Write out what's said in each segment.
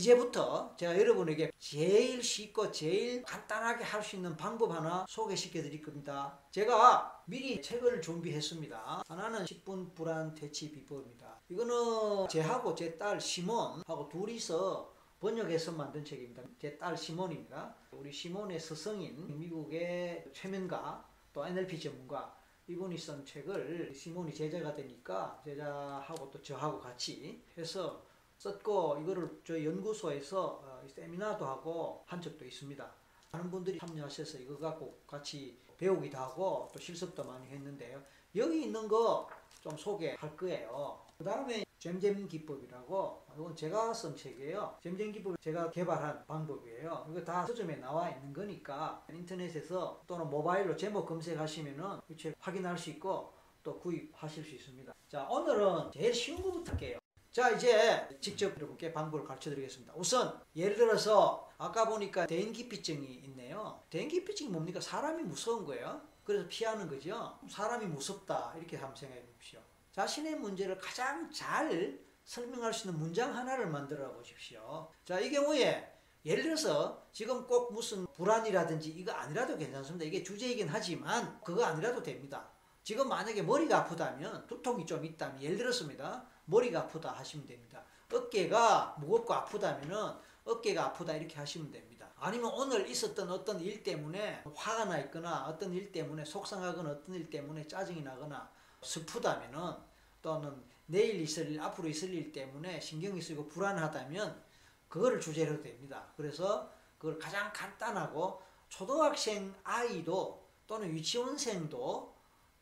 이제부터 제가 여러분에게 제일 쉽고 제일 간단하게 할 수 있는 방법 하나 소개시켜 드릴 겁니다. 제가 미리 책을 준비했습니다. 하나는 10분 불안 퇴치 비법입니다. 이거는 제하고 제 딸 시몬하고 둘이서 번역해서 만든 책입니다. 제 딸 시몬입니다. 우리 시몬의 스승인 미국의 최면가 또 NLP 전문가 이분이 쓴 책을 시몬이 제자가 되니까 제자하고 또 저하고 같이 해서 썼고 이거를 저희 연구소에서 어, 세미나도 하고 한 적도 있습니다. 많은 분들이 참여하셔서 이거 갖고 같이 배우기도 하고 또 실습도 많이 했는데요. 여기 있는 거 좀 소개할 거예요. 그 다음에 잼잼 기법이라고 이건 제가 쓴 책이에요. 잼잼 기법 제가 개발한 방법이에요. 이거 다 서점에 나와 있는 거니까 인터넷에서 또는 모바일로 제목 검색하시면은 이 책 확인할 수 있고 또 구입하실 수 있습니다. 자 오늘은 제일 쉬운 거부터 할게요. 자 이제 직접 여러분께 방법을 가르쳐 드리겠습니다. 우선 예를 들어서 아까 보니까 대인기피증이 있네요. 대인기피증이 뭡니까? 사람이 무서운 거예요. 그래서 피하는 거죠. 사람이 무섭다 이렇게 한번 생각해 보십시오. 자신의 문제를 가장 잘 설명할 수 있는 문장 하나를 만들어 보십시오. 자, 이 경우에 예를 들어서 지금 꼭 무슨 불안이라든지 이거 아니라도 괜찮습니다. 이게 주제이긴 하지만 그거 아니라도 됩니다. 지금 만약에 머리가 아프다면 두통이 좀 있다면 예를 들었습니다. 머리가 아프다 하시면 됩니다. 어깨가 무겁고 아프다면은 어깨가 아프다 이렇게 하시면 됩니다. 아니면 오늘 있었던 어떤 일 때문에 화가 나 있거나 어떤 일 때문에 속상하거나 어떤 일 때문에 짜증이 나거나 슬프다면은 또는 내일 있을 일, 앞으로 있을 일 때문에 신경이 쓰이고 불안하다면 그거를 주제로 됩니다. 그래서 그걸 가장 간단하고 초등학생 아이도 또는 유치원생도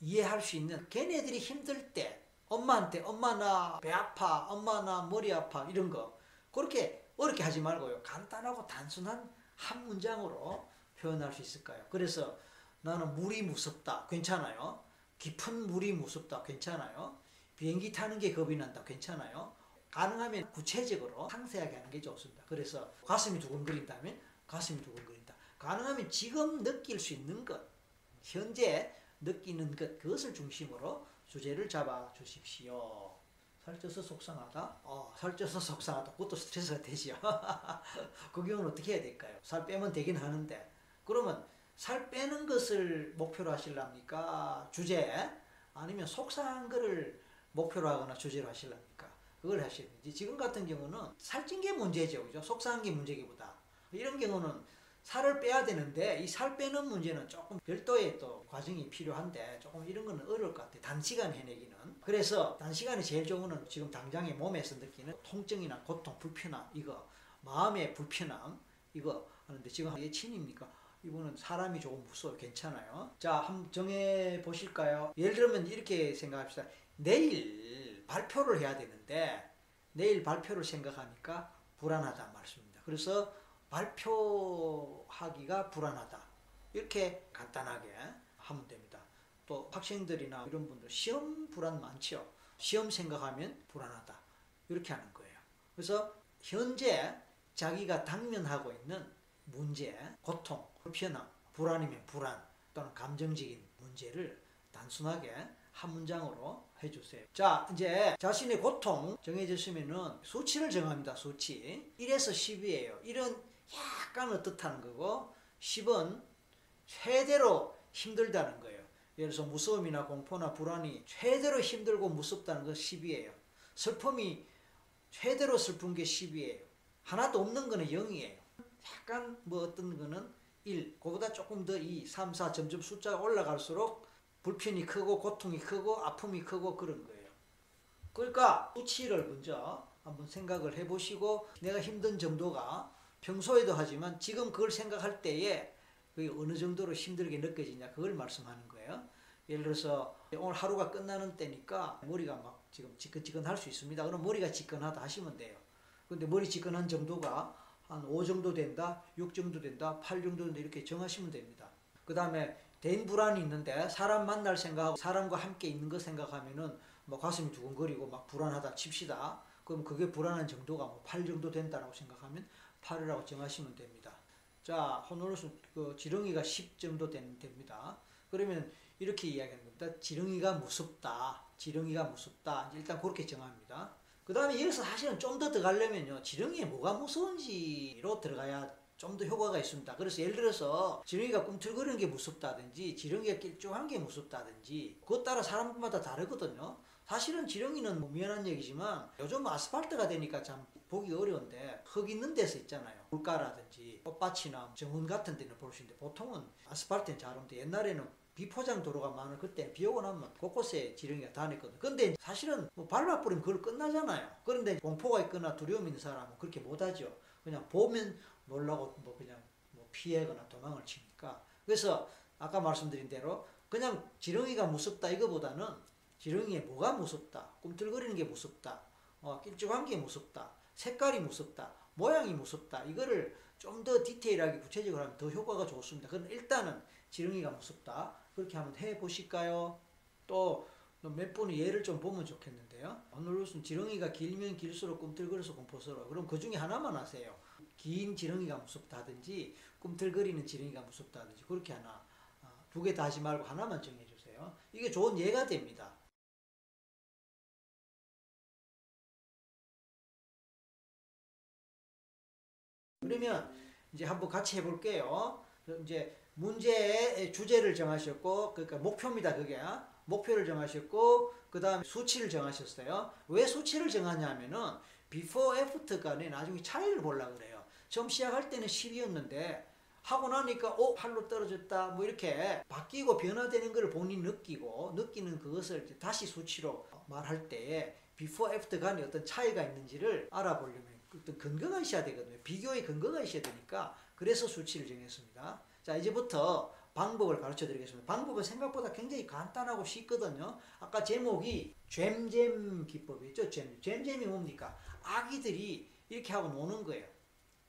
이해할 수 있는 걔네들이 힘들 때 엄마한테 엄마 나 배 아파 엄마 나 머리 아파 이런 거 그렇게 어렵게 하지 말고요. 간단하고 단순한 한 문장으로 표현할 수 있을까요? 그래서 나는 물이 무섭다. 괜찮아요? 깊은 물이 무섭다. 괜찮아요? 비행기 타는 게 겁이 난다. 괜찮아요? 가능하면 구체적으로 상세하게 하는 게 좋습니다. 그래서 가슴이 두근거린다면 가슴이 두근거린다. 가능하면 지금 느낄 수 있는 것 현재 느끼는 것 그것을 중심으로 주제를 잡아 주십시오. 살쪄서 속상하다? 어, 살쪄서 속상하다. 그것도 스트레스가 되지요. 그 경우는 어떻게 해야 될까요? 살 빼면 되긴 하는데. 그러면 살 빼는 것을 목표로 하실랍니까? 주제? 아니면 속상한 거를 목표로 하거나 주제로 하실랍니까? 그걸 하시는지. 지금 같은 경우는 살찐 게 문제죠. 그죠? 속상한 게 문제기보다. 이런 경우는 살을 빼야 되는데 이 살 빼는 문제는 조금 별도의 또 과정이 필요한데 조금 이런 거는 어려울 것 같아요. 단시간 해내기는. 그래서 단시간에 제일 좋은 건 지금 당장의 몸에서 느끼는 통증이나 고통, 불편함 이거 마음의 불편함 이거 하는데 지금 이게 친입니까? 이분은 사람이 조금 무서워 괜찮아요. 자, 한번 정해 보실까요? 예를 들면 이렇게 생각합시다. 내일 발표를 해야 되는데 내일 발표를 생각하니까 불안하다 말씀입니다. 그래서 발표하기가 불안하다. 이렇게 간단하게 하면 됩니다. 또 학생들이나 이런 분들 시험 불안 많죠. 시험 생각하면 불안하다. 이렇게 하는 거예요. 그래서 현재 자기가 당면하고 있는 문제, 고통, 불편함, 불안이면 불안 또는 감정적인 문제를 단순하게 한 문장으로 해주세요. 자, 이제 자신의 고통 정해졌으면은 수치를 정합니다. 수치. 1에서 10이에요. 1은 약간 어떻다는 거고 10은 최대로 힘들다는 거예요. 예를 들어서 무서움이나 공포나 불안이 최대로 힘들고 무섭다는 건 10이에요. 슬픔이 최대로 슬픈 게 10이에요. 하나도 없는 거는 0이에요. 약간 뭐 어떤 거는 1, 그보다 조금 더 2, 3, 4 점점 숫자가 올라갈수록 불편이 크고 고통이 크고 아픔이 크고 그런 거예요. 그러니까 수치를 먼저 한번 생각을 해보시고 내가 힘든 정도가 평소에도 하지만 지금 그걸 생각할 때에 그게 어느 정도로 힘들게 느껴지냐 그걸 말씀하는 거예요. 예를 들어서 오늘 하루가 끝나는 때니까 머리가 막 지금 지끈지끈할 수 있습니다. 그럼 머리가 지끈하다 하시면 돼요. 근데 머리 지끈한 정도가 한 5 정도 된다, 6 정도 된다, 8 정도 된다 이렇게 정하시면 됩니다. 그 다음에 대인 불안이 있는데 사람 만날 생각하고 사람과 함께 있는 거 생각하면은 뭐 가슴이 두근거리고 막 불안하다 칩시다. 그럼 그게 불안한 정도가 뭐 8 정도 된다라고 생각하면 8이라고 정하시면 됩니다. 자, 호노로스 그 지렁이가 10 정도 된, 됩니다. 그러면 이렇게 이야기하는 겁니다. 지렁이가 무섭다. 지렁이가 무섭다. 일단 그렇게 정합니다. 그 다음에 여기서 사실은 좀 더 들어가려면요. 지렁이에 뭐가 무서운지로 들어가야 좀 더 효과가 있습니다. 그래서 예를 들어서 지렁이가 꿈틀거리는 게 무섭다든지 지렁이가 길쭉한 게 무섭다든지 그것 따라 사람마다 다르거든요. 사실은 지렁이는 뭐 미안한 얘기지만 요즘 아스팔트가 되니까 참 보기 어려운데 흙 있는 데서 있잖아요. 물가라든지 꽃밭이나 정원 같은 데는 볼 수 있는데 보통은 아스팔트는 잘 오는데 옛날에는 비포장 도로가 많은 그때 비 오고 나면 곳곳에 지렁이가 다녔거든. 근데 사실은 뭐 밟아버리면 그걸 끝나잖아요. 그런데 공포가 있거나 두려움 있는 사람은 그렇게 못하죠. 그냥 보면 놀라고 뭐 그냥 뭐 피해거나 도망을 치니까. 그래서 아까 말씀드린 대로 그냥 지렁이가 무섭다 이거보다는 지렁이에 뭐가 무섭다, 꿈틀거리는 게 무섭다, 어, 길쭉한 게 무섭다, 색깔이 무섭다, 모양이 무섭다. 이거를 좀 더 디테일하게 구체적으로 하면 더 효과가 좋습니다. 그럼 일단은 지렁이가 무섭다. 그렇게 한번 해 보실까요? 또 몇 분이 예를 좀 보면 좋겠는데요. 오늘은 지렁이가 길면 길수록 꿈틀거려서 공포스러워. 그럼 그 중에 하나만 하세요. 긴 지렁이가 무섭다든지 꿈틀거리는 지렁이가 무섭다든지 그렇게 하나 두 개 다 하지 말고 하나만 정해주세요. 이게 좋은 예가 됩니다. 그러면 이제 한번 같이 해볼게요. 이제 문제의 주제를 정하셨고, 그러니까 목표입니다. 그게 목표를 정하셨고, 그 다음에 수치를 정하셨어요. 왜 수치를 정하냐면은 before, after 간에 나중에 차이를 보려고 그래요. 처음 시작할 때는 10이었는데 하고 나니까 어 8로 떨어졌다 뭐 이렇게 바뀌고 변화되는 걸 본인이 느끼고 느끼는 그것을 다시 수치로 말할 때 before, after 간에 어떤 차이가 있는지를 알아보려면 어떤 근거가 있어야 되거든요. 비교의 근거가 있어야 되니까 그래서 수치를 정했습니다. 자 이제부터 방법을 가르쳐 드리겠습니다. 방법은 생각보다 굉장히 간단하고 쉽거든요. 아까 제목이 잼잼 기법이죠. 잼. 잼잼이 뭡니까? 아기들이 이렇게 하고 노는 거예요.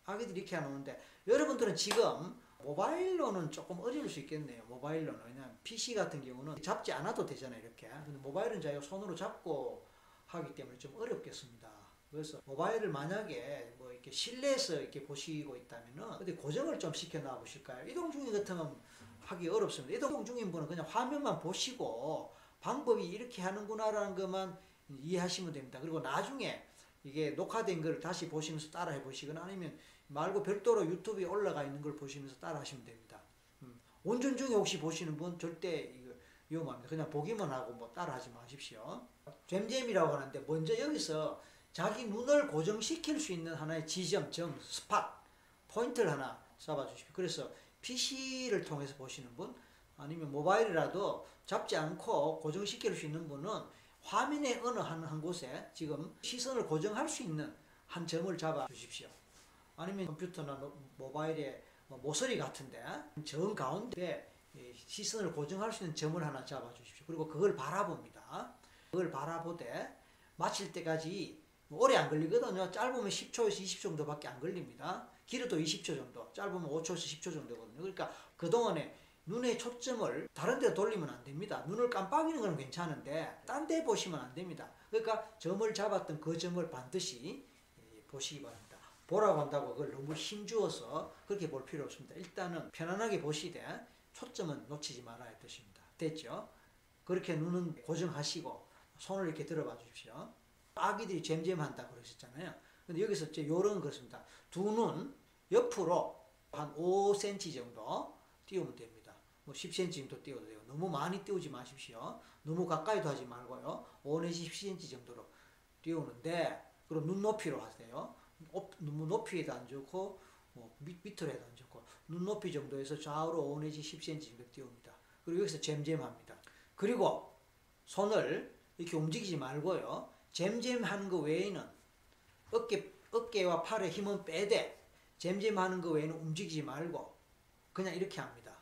아기들이 이렇게 하고 노는데 여러분들은 지금 모바일로는 조금 어려울 수 있겠네요. 모바일로는. 왜냐하면 PC 같은 경우는 잡지 않아도 되잖아요. 이렇게. 근데 모바일은 자기가 손으로 잡고 하기 때문에 좀 어렵겠습니다. 그래서 모바일을 만약에 뭐 이렇게 실내에서 이렇게 보시고 있다면은 어디 고정을 좀 시켜 놔 보실까요? 이동 중인 같으면 하기 어렵습니다. 이동 중인 분은 그냥 화면만 보시고 방법이 이렇게 하는구나라는 것만 이해하시면 됩니다. 그리고 나중에 이게 녹화된 걸 다시 보시면서 따라 해 보시거나 아니면 말고 별도로 유튜브에 올라가 있는 걸 보시면서 따라 하시면 됩니다. 음. 운전 중에 혹시 보시는 분 절대 이거 위험합니다. 그냥 보기만 하고 뭐 따라 하지 마십시오. 잼잼이라고 하는데 먼저 여기서 자기 눈을 고정시킬 수 있는 하나의 지점, 점, 스팟, 포인트를 하나 잡아 주십시오. 그래서 PC를 통해서 보시는 분 아니면 모바일이라도 잡지 않고 고정시킬 수 있는 분은 화면의 어느 한, 한 곳에 지금 시선을 고정할 수 있는 한 점을 잡아 주십시오. 아니면 컴퓨터나 모바일에 뭐 모서리 같은데 정 가운데 시선을 고정할 수 있는 점을 하나 잡아 주십시오. 그리고 그걸 바라봅니다. 그걸 바라보되 마칠 때까지 뭐 오래 안 걸리거든요. 짧으면 10초에서 20초 정도밖에 안 걸립니다. 길어도 20초 정도, 짧으면 5초에서 10초 정도거든요. 그러니까 그동안에 눈의 초점을 다른 데 돌리면 안 됩니다. 눈을 깜빡이는 건 괜찮은데 딴 데 보시면 안 됩니다. 그러니까 점을 잡았던 그 점을 반드시 보시기 바랍니다. 보라고 한다고 그걸 너무 힘주어서 그렇게 볼 필요 없습니다. 일단은 편안하게 보시되 초점은 놓치지 말아야 뜻입니다. 됐죠? 그렇게 눈은 고정하시고 손을 이렇게 들어봐 주십시오. 아기들이 잼잼한다 그러셨잖아요. 근데 여기서 이제 요런 그렇습니다. 두 눈 옆으로 한 5cm 정도 띄우면 됩니다. 뭐 10cm 정도 띄워도 돼요. 너무 많이 띄우지 마십시오. 너무 가까이도 하지 말고요. 5 내지 10cm 정도로 띄우는데 그럼 눈 높이로 하세요. 너무 높이에도 안 좋고 뭐 밑, 밑으로 해도 안 좋고 눈 높이 정도에서 좌우로 5 내지 10cm 정도 띄웁니다. 그리고 여기서 잼잼합니다. 그리고 손을 이렇게 움직이지 말고요. 잼잼하는 거 외에는 어깨, 어깨와 팔에 힘은 빼되 잼잼하는 거 외에는 움직이지 말고 그냥 이렇게 합니다.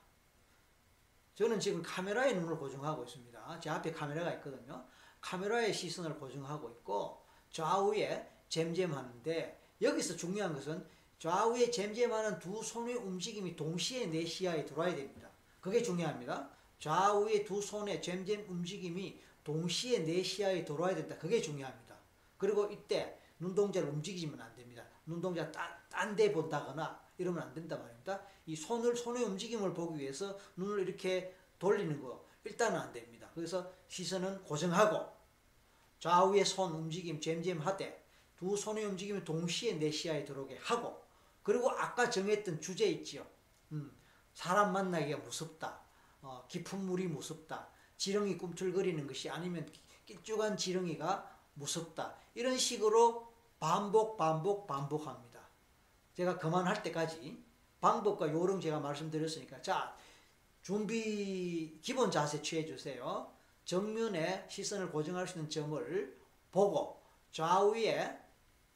저는 지금 카메라에 눈을 고정하고 있습니다. 제 앞에 카메라가 있거든요. 카메라에 시선을 고정하고 있고 좌우에 잼잼하는데 여기서 중요한 것은 좌우에 잼잼하는 두 손의 움직임이 동시에 내 시야에 들어와야 됩니다. 그게 중요합니다. 좌우의 두 손의 잼잼 움직임이 동시에 내 시야에 들어와야 된다. 그게 중요합니다. 그리고 이때 눈동자를 움직이면 안 됩니다. 눈동자 딴데 본다거나 이러면 안 된다 말입니다. 이 손을 손의 움직임을 보기 위해서 눈을 이렇게 돌리는 거 일단은 안 됩니다. 그래서 시선은 고정하고 좌우의 손 움직임 잼잼하되 두 손의 움직임이 동시에 내 시야에 들어오게 하고 그리고 아까 정했던 주제 있지요. 음, 사람 만나기가 무섭다. 어, 깊은 물이 무섭다. 지렁이 꿈틀거리는 것이 아니면 끼쭉한 지렁이가 무섭다. 이런 식으로 반복 반복 반복합니다. 제가 그만할 때까지 방법과 요령 제가 말씀드렸으니까 자 준비 기본 자세 취해 주세요. 정면에 시선을 고정할 수 있는 점을 보고 좌우에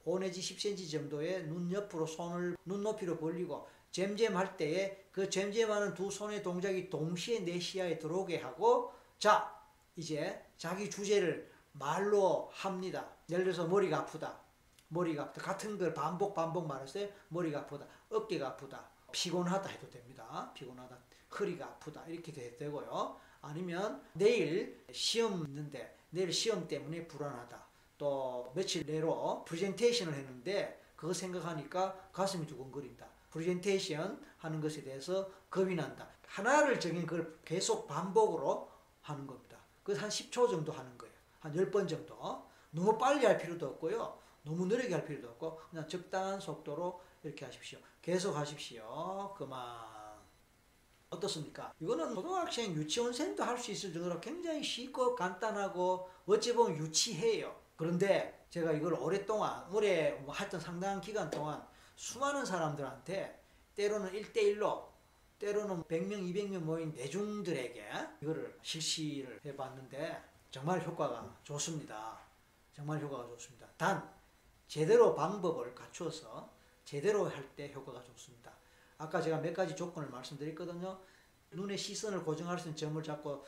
5 내지 10cm 정도의 눈 옆으로 손을 눈높이로 벌리고 잼잼할 때에 그 잼잼하는 두 손의 동작이 동시에 내 시야에 들어오게 하고 자 이제 자기 주제를 말로 합니다. 예를 들어서 머리가 아프다. 머리가 아프다. 같은 걸 반복 반복 말했어요. 머리가 아프다. 어깨가 아프다. 피곤하다 해도 됩니다. 피곤하다. 허리가 아프다. 이렇게 해도 되고요. 아니면 내일 시험 있는데 내일 시험 때문에 불안하다. 또 며칠 내로 프레젠테이션을 했는데 그거 생각하니까 가슴이 두근거린다. 프레젠테이션 하는 것에 대해서 겁이 난다. 하나를 정인 걸 계속 반복으로 하는 겁니다. 그래서 한 10초 정도 하는 거예요. 한 10번 정도. 너무 빨리 할 필요도 없고요. 너무 느리게 할 필요도 없고 그냥 적당한 속도로 이렇게 하십시오. 계속 하십시오. 그만. 어떻습니까? 이거는 초등학생 유치원생도 할 수 있을 정도로 굉장히 쉽고 간단하고 어찌 보면 유치해요. 그런데 제가 이걸 오랫동안 올해 뭐 하여튼 상당한 기간 동안 수많은 사람들한테 때로는 1대1로 때로는 100명, 200명 모인 대중들에게 이거를 실시를 해봤는데 정말 효과가 좋습니다. 정말 효과가 좋습니다. 단 제대로 방법을 갖추어서 제대로 할 때 효과가 좋습니다. 아까 제가 몇 가지 조건을 말씀드렸거든요. 눈의 시선을 고정할 수 있는 점을 잡고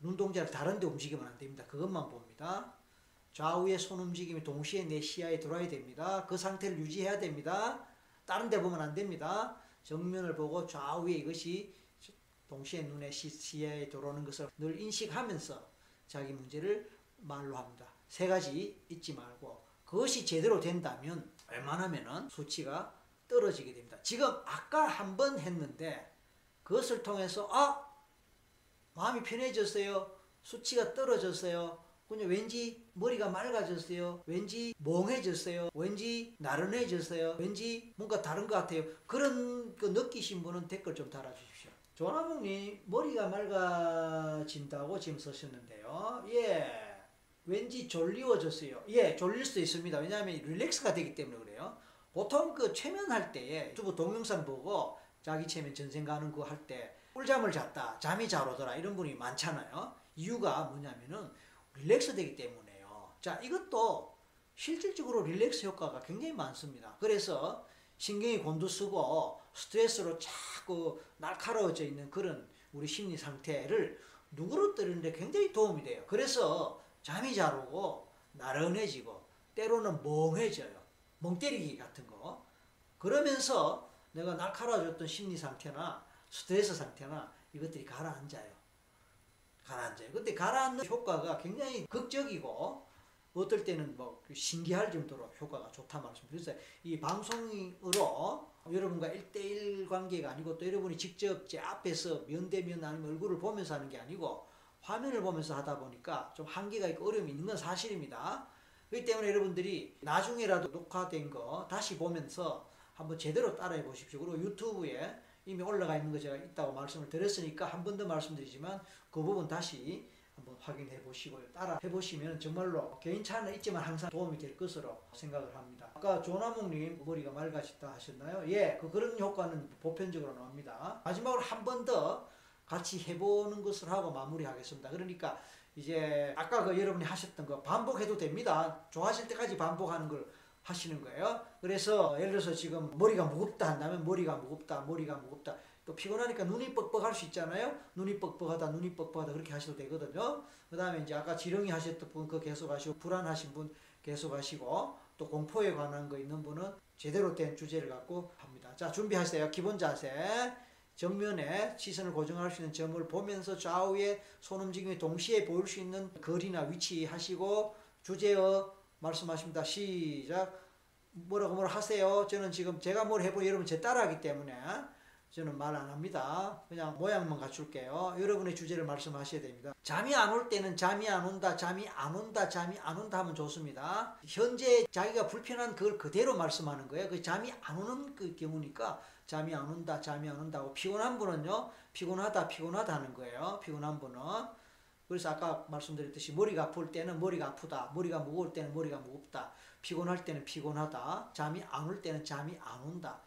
눈동자를 다른 데 움직이면 안 됩니다. 그것만 봅니다. 좌우의 손 움직임이 동시에 내 시야에 들어와야 됩니다. 그 상태를 유지해야 됩니다. 다른 데 보면 안 됩니다. 정면을 보고 좌우에 이것이 동시에 눈의 시야에 들어오는 것을 늘 인식하면서 자기 문제를 말로 합니다. 세 가지 잊지 말고 그것이 제대로 된다면 웬만하면은 수치가 떨어지게 됩니다. 지금 아까 한 번 했는데 그것을 통해서 아 마음이 편해졌어요. 수치가 떨어졌어요. 그냥 왠지 머리가 맑아졌어요. 왠지 멍해졌어요. 왠지 나른해졌어요. 왠지 뭔가 다른 것 같아요. 그런 거 느끼신 분은 댓글 좀 달아주십시오. 조나몽님 머리가 맑아진다고 지금 쓰셨는데요. 예. 왠지 졸리워졌어요. 예, 졸릴 수도 있습니다. 왜냐하면 릴렉스가 되기 때문에 그래요. 보통 그 최면할 때에 유튜브 동영상 보고 자기 최면 전생 가는 거 할 때 꿀잠을 잤다, 잠이 잘 오더라 이런 분이 많잖아요. 이유가 뭐냐면은 릴렉스 되기 때문에요. 자, 이것도 실질적으로 릴렉스 효과가 굉장히 많습니다. 그래서 신경이 곤두쓰고 스트레스로 자꾸 날카로워져 있는 그런 우리 심리 상태를 누그러뜨리는데 굉장히 도움이 돼요. 그래서 잠이 잘 오고 나른해지고 때로는 멍해져요. 멍 때리기 같은 거. 그러면서 내가 날카로워졌던 심리 상태나 스트레스 상태나 이것들이 가라앉아요. 가라앉아요. 근데 가라앉는 효과가 굉장히 극적이고 어떨 때는 뭐 신기할 정도로 효과가 좋다 말씀드렸어요. 이 방송으로 여러분과 1대1 관계가 아니고 또 여러분이 직접 제 앞에서 면대면 아니면 얼굴을 보면서 하는 게 아니고 화면을 보면서 하다 보니까 좀 한계가 있고 어려움이 있는 건 사실입니다. 그렇기 때문에 여러분들이 나중에라도 녹화된 거 다시 보면서 한번 제대로 따라해 보십시오. 그리고 유튜브에 이미 올라가 있는 거 제가 있다고 말씀을 드렸으니까 한 번 더 말씀드리지만 그 부분 다시 한번 확인해 보시고요. 따라 해 보시면 정말로 개인차는 있지만 항상 도움이 될 것으로 생각을 합니다. 아까 조나몽님 머리가 맑아졌다 하셨나요? 예, 그 그런 효과는 보편적으로 나옵니다. 마지막으로 한 번 더 같이 해보는 것을 하고 마무리하겠습니다. 그러니까 이제 아까 그 여러분이 하셨던 거 반복해도 됩니다. 좋아하실 때까지 반복하는 걸 하시는 거예요. 그래서 예를 들어서 지금 머리가 무겁다 한다면 머리가 무겁다, 머리가 무겁다. 또 피곤하니까 눈이 뻑뻑할 수 있잖아요. 눈이 뻑뻑하다, 눈이 뻑뻑하다 그렇게 하셔도 되거든요. 그 다음에 이제 아까 지렁이 하셨던 분 그거 계속 하시고 불안하신 분 계속 하시고 또 공포에 관한 거 있는 분은 제대로 된 주제를 갖고 합니다. 자 준비하세요. 기본 자세. 정면에 시선을 고정할 수 있는 점을 보면서 좌우에 손 움직임이 동시에 보일 수 있는 거리나 위치 하시고 주제어 말씀하십니다. 시작. 뭐라고 뭐라 하세요. 저는 지금 제가 뭘 해보 여러분 제 따라하기 때문에 저는 말 안 합니다. 그냥 모양만 갖출게요. 여러분의 주제를 말씀하셔야 됩니다. 잠이 안 올 때는 잠이 안 온다, 잠이 안 온다, 잠이 안 온다 하면 좋습니다. 현재 자기가 불편한 그걸 그대로 말씀하는 거예요. 그 잠이 안 오는 그 경우니까 잠이 안 온다, 잠이 안 온다고 피곤한 분은요, 피곤하다, 피곤하다 하는 거예요. 피곤한 분은. 그래서 아까 말씀드렸듯이 머리가 아플 때는 머리가 아프다, 머리가 무거울 때는 머리가 무겁다, 피곤할 때는 피곤하다, 잠이 안 올 때는 잠이 안 온다.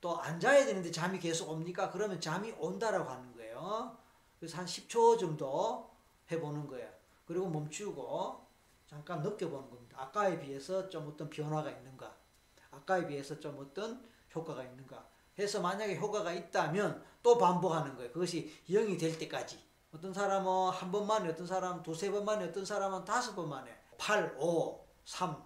또 앉아야 되는데 잠이 계속 옵니까? 그러면 잠이 온다라고 하는 거예요. 그래서 한 10초 정도 해보는 거예요. 그리고 멈추고 잠깐 느껴보는 겁니다. 아까에 비해서 좀 어떤 변화가 있는가? 아까에 비해서 좀 어떤 효과가 있는가? 해서 만약에 효과가 있다면 또 반복하는 거예요. 그것이 0이 될 때까지. 어떤 사람은 한 번 만에, 어떤 사람은 두세 번 만에, 어떤 사람은 다섯 번 만에 8, 5, 3,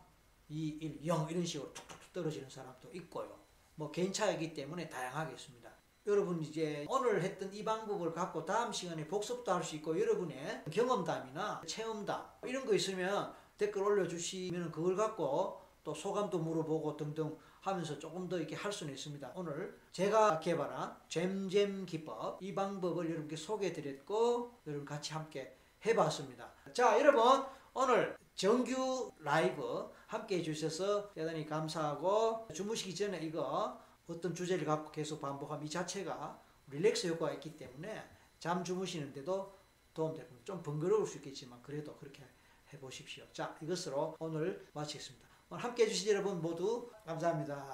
2, 1, 0 이런 식으로 툭툭툭 떨어지는 사람도 있고요. 뭐 개인 차이기 때문에 다양하게 있습니다. 여러분 이제 오늘 했던 이 방법을 갖고 다음 시간에 복습도 할 수 있고 여러분의 경험담이나 체험담 이런 거 있으면 댓글 올려주시면 그걸 갖고 또 소감도 물어보고 등등 하면서 조금 더 이렇게 할 수는 있습니다. 오늘 제가 개발한 잼잼 기법 이 방법을 여러분께 소개해 드렸고 여러분 같이 함께 해봤습니다. 자 여러분 오늘 정규 라이브 함께 해주셔서 대단히 감사하고 주무시기 전에 이거 어떤 주제를 갖고 계속 반복하면 이 자체가 릴렉스 효과가 있기 때문에 잠 주무시는데도 도움될 겁니다. 좀 번거로울 수 있겠지만 그래도 그렇게 해보십시오. 자 이것으로 오늘 마치겠습니다. 함께 해주신 여러분 모두 감사합니다.